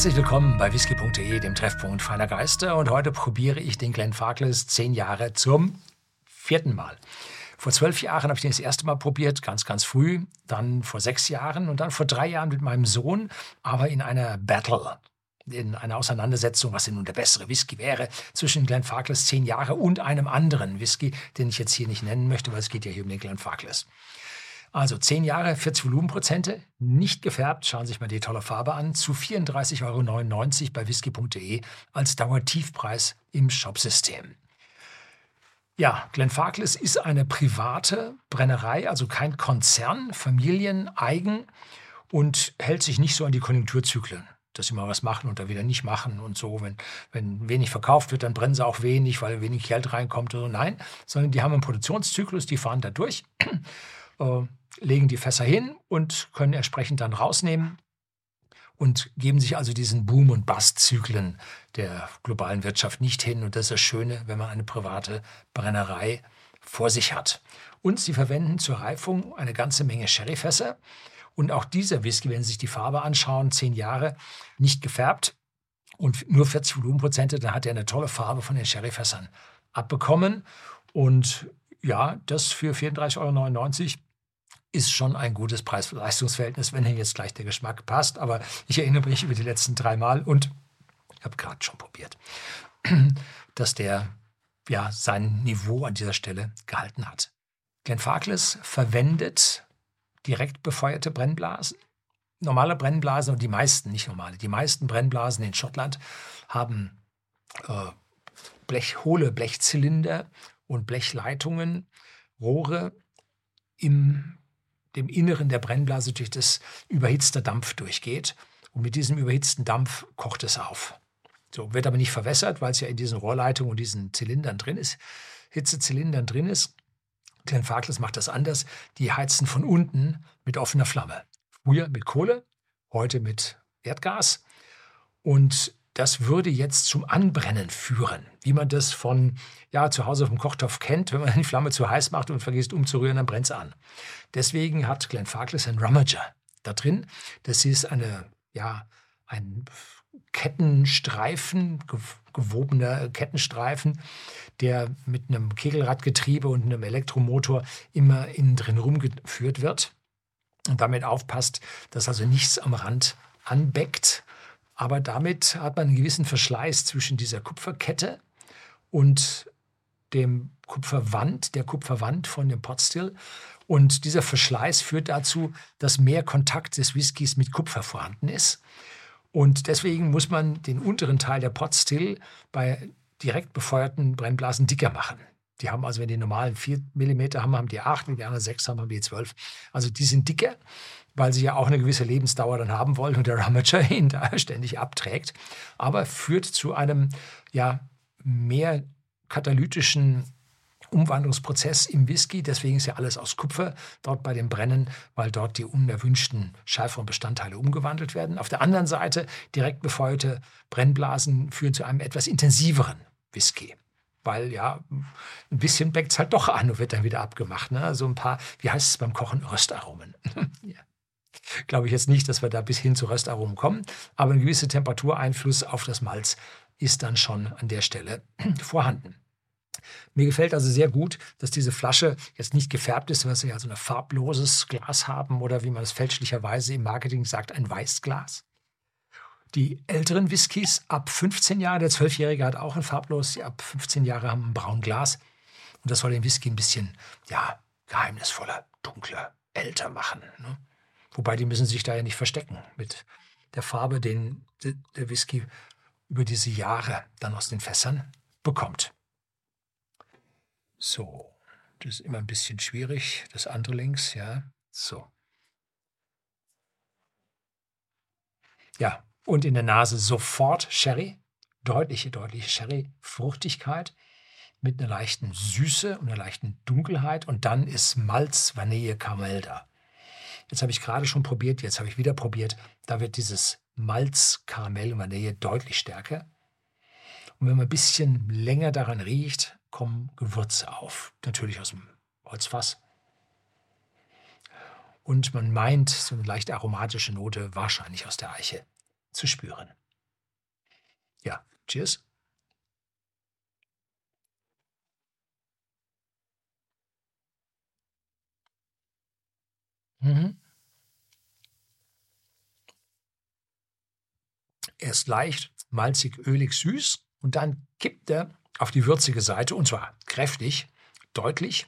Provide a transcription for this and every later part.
Herzlich willkommen bei whisky.de, dem Treffpunkt feiner Geister. Und heute probiere ich den Glen Farkless zehn Jahre zum vierten Mal. Vor zwölf Jahren habe ich den das erste Mal probiert, ganz, ganz früh. Dann vor sechs Jahren und dann vor drei Jahren mit meinem Sohn, aber in einer Battle in einer Auseinandersetzung, was denn nun der bessere Whisky wäre, zwischen Glen Farkless zehn Jahre und einem anderen Whisky, den ich jetzt hier nicht nennen möchte, weil es geht ja hier um den Glen Farkless. Also 10 Jahre, 40 Volumenprozente, nicht gefärbt, schauen Sie sich mal die tolle Farbe an, zu 34,99 Euro bei whisky.de als Dauertiefpreis im Shopsystem. Ja, Glenfarclas ist eine private Brennerei, also kein Konzern, familieneigen und hält sich nicht so an die Konjunkturzyklen dass sie mal was machen und dann wieder nicht machen und so. Wenn, wenn wenig verkauft wird, dann brennen sie auch wenig, weil wenig Geld reinkommt oder so. Nein, sondern die haben einen Produktionszyklus, die fahren da durch, äh, legen die Fässer hin und können entsprechend dann rausnehmen und geben sich also diesen Boom- und Bust-Zyklen der globalen Wirtschaft nicht hin. Und das ist das Schöne, wenn man eine private Brennerei vor sich hat. Und sie verwenden zur Reifung eine ganze Menge Sherryfässer. Und auch dieser Whisky, wenn Sie sich die Farbe anschauen, zehn Jahre, nicht gefärbt und nur 40 Volumenprozente, dann hat er eine tolle Farbe von den Sherryfässern abbekommen. Und ja, das für 34,99 Euro ist schon ein gutes Preis-Leistungsverhältnis, wenn hier jetzt gleich der Geschmack passt. Aber ich erinnere mich über die letzten drei Mal und ich habe gerade schon probiert, dass der ja sein Niveau an dieser Stelle gehalten hat. Glenn Farkless verwendet direkt befeuerte Brennblasen. Normale Brennblasen und die meisten, nicht normale, die meisten Brennblasen in Schottland haben äh, Blech, hohle Blechzylinder und Blechleitungen, Rohre im dem Inneren der Brennblase durch das überhitzte Dampf durchgeht. Und mit diesem überhitzten Dampf kocht es auf. So, wird aber nicht verwässert, weil es ja in diesen Rohrleitungen und diesen Zylindern drin ist, Hitzezylindern drin ist. Glenfarclas macht das anders. Die heizen von unten mit offener Flamme. Früher mit Kohle, heute mit Erdgas. Und das würde jetzt zum Anbrennen führen, wie man das von ja, zu Hause auf dem Kochtopf kennt. Wenn man die Flamme zu heiß macht und vergisst umzurühren, dann brennt es an. Deswegen hat Glenn Farkless ein Rummager da drin. Das ist eine, ja, ein Kettenstreifen, gewobener Kettenstreifen, der mit einem Kegelradgetriebe und einem Elektromotor immer innen drin rumgeführt wird und damit aufpasst, dass also nichts am Rand anbeckt aber damit hat man einen gewissen Verschleiß zwischen dieser Kupferkette und dem Kupferwand, der Kupferwand von dem Potstill. Und dieser Verschleiß führt dazu, dass mehr Kontakt des Whiskys mit Kupfer vorhanden ist. Und deswegen muss man den unteren Teil der Potstill bei direkt befeuerten Brennblasen dicker machen. Die haben also, wenn die normalen 4 mm haben, haben die 8, wenn die anderen 6 haben, haben die 12. Also die sind dicker weil sie ja auch eine gewisse Lebensdauer dann haben wollen und der Ramager ihn da ständig abträgt, aber führt zu einem ja mehr katalytischen Umwandlungsprozess im Whisky. Deswegen ist ja alles aus Kupfer dort bei dem Brennen, weil dort die unerwünschten schärferen Bestandteile umgewandelt werden. Auf der anderen Seite direkt befeuerte Brennblasen führen zu einem etwas intensiveren Whisky. Weil ja, ein bisschen bäckt es halt doch an und wird dann wieder abgemacht. Ne? So ein paar, wie heißt es beim Kochen, Röstaromen. ja glaube ich jetzt nicht, dass wir da bis hin zu Röstaromen kommen. Aber ein gewisser Temperatureinfluss auf das Malz ist dann schon an der Stelle vorhanden. Mir gefällt also sehr gut, dass diese Flasche jetzt nicht gefärbt ist, weil sie ja so ein farbloses Glas haben oder wie man es fälschlicherweise im Marketing sagt, ein Weißglas. Die älteren Whiskys ab 15 Jahren, der 12-Jährige hat auch ein farbloses, die ab 15 Jahre haben ein braun Glas. Und das soll den Whisky ein bisschen, ja, geheimnisvoller, dunkler, älter machen. Ne? Wobei die müssen sich da ja nicht verstecken mit der Farbe, den der Whisky über diese Jahre dann aus den Fässern bekommt. So, das ist immer ein bisschen schwierig. Das andere links, ja. So. Ja, und in der Nase sofort Sherry, deutliche, deutliche Sherry-Fruchtigkeit mit einer leichten Süße und einer leichten Dunkelheit. Und dann ist Malz, Vanille, Karamell da. Jetzt habe ich gerade schon probiert, jetzt habe ich wieder probiert. Da wird dieses Malz, Karamell und Vanille deutlich stärker. Und wenn man ein bisschen länger daran riecht, kommen Gewürze auf. Natürlich aus dem Holzfass. Und man meint, so eine leicht aromatische Note wahrscheinlich aus der Eiche zu spüren. Ja, cheers. Mhm. Er ist leicht, malzig, ölig, süß und dann kippt er auf die würzige Seite und zwar kräftig, deutlich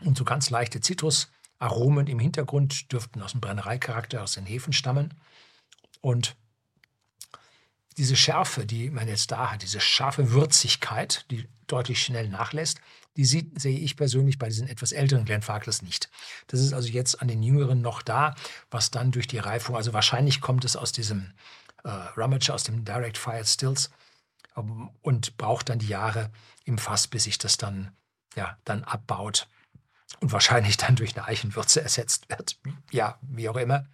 und so ganz leichte Zitrusaromen im Hintergrund dürften aus dem Brennereicharakter, aus den Hefen stammen. Und diese Schärfe, die man jetzt da hat, diese scharfe Würzigkeit, die deutlich schnell nachlässt, die sieht, sehe ich persönlich bei diesen etwas älteren Glenfarclas nicht. Das ist also jetzt an den jüngeren noch da, was dann durch die Reifung, also wahrscheinlich kommt es aus diesem äh, Rummager, aus dem Direct Fired Stills ähm, und braucht dann die Jahre im Fass, bis sich das dann, ja, dann abbaut und wahrscheinlich dann durch eine Eichenwürze ersetzt wird. Ja, wie auch immer.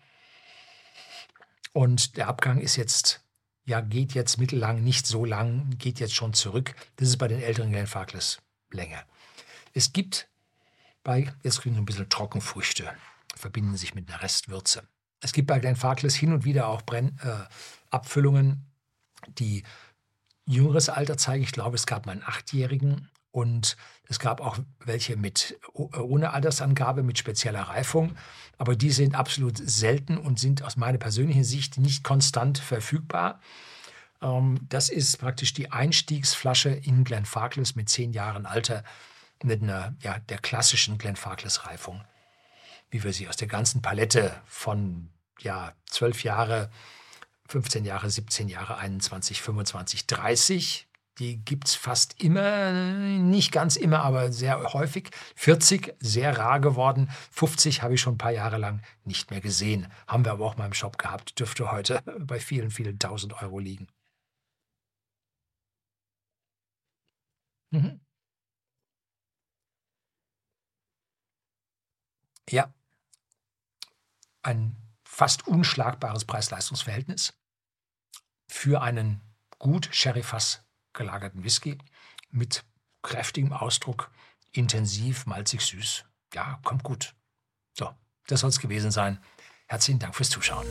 Und der Abgang ist jetzt, ja, geht jetzt mittellang, nicht so lang, geht jetzt schon zurück. Das ist bei den älteren Glenfarclas länger. Es gibt bei, jetzt kriegen wir ein bisschen Trockenfrüchte, verbinden sich mit einer Restwürze. Es gibt bei Glenfarclas hin und wieder auch Brenn, äh, Abfüllungen, die jüngeres Alter zeigen. Ich glaube, es gab mal einen Achtjährigen und es gab auch welche mit ohne Altersangabe, mit spezieller Reifung. Aber die sind absolut selten und sind aus meiner persönlichen Sicht nicht konstant verfügbar. Ähm, das ist praktisch die Einstiegsflasche in Glenfarclas mit zehn Jahren Alter, mit einer, ja, der klassischen Glenfarclas-Reifung, wie wir sie aus der ganzen Palette von ja, zwölf Jahre, 15 Jahre, 17 Jahre, 21, 25, 30 die gibt es fast immer, nicht ganz immer, aber sehr häufig. 40, sehr rar geworden. 50 habe ich schon ein paar Jahre lang nicht mehr gesehen. Haben wir aber auch mal im Shop gehabt. Dürfte heute bei vielen, vielen tausend Euro liegen. Mhm. Ja, ein fast unschlagbares Preis-Leistungs-Verhältnis für einen gut Sherry-Fass gelagerten Whisky mit kräftigem Ausdruck, intensiv, malzig, süß. Ja, kommt gut. So, das soll es gewesen sein. Herzlichen Dank fürs Zuschauen.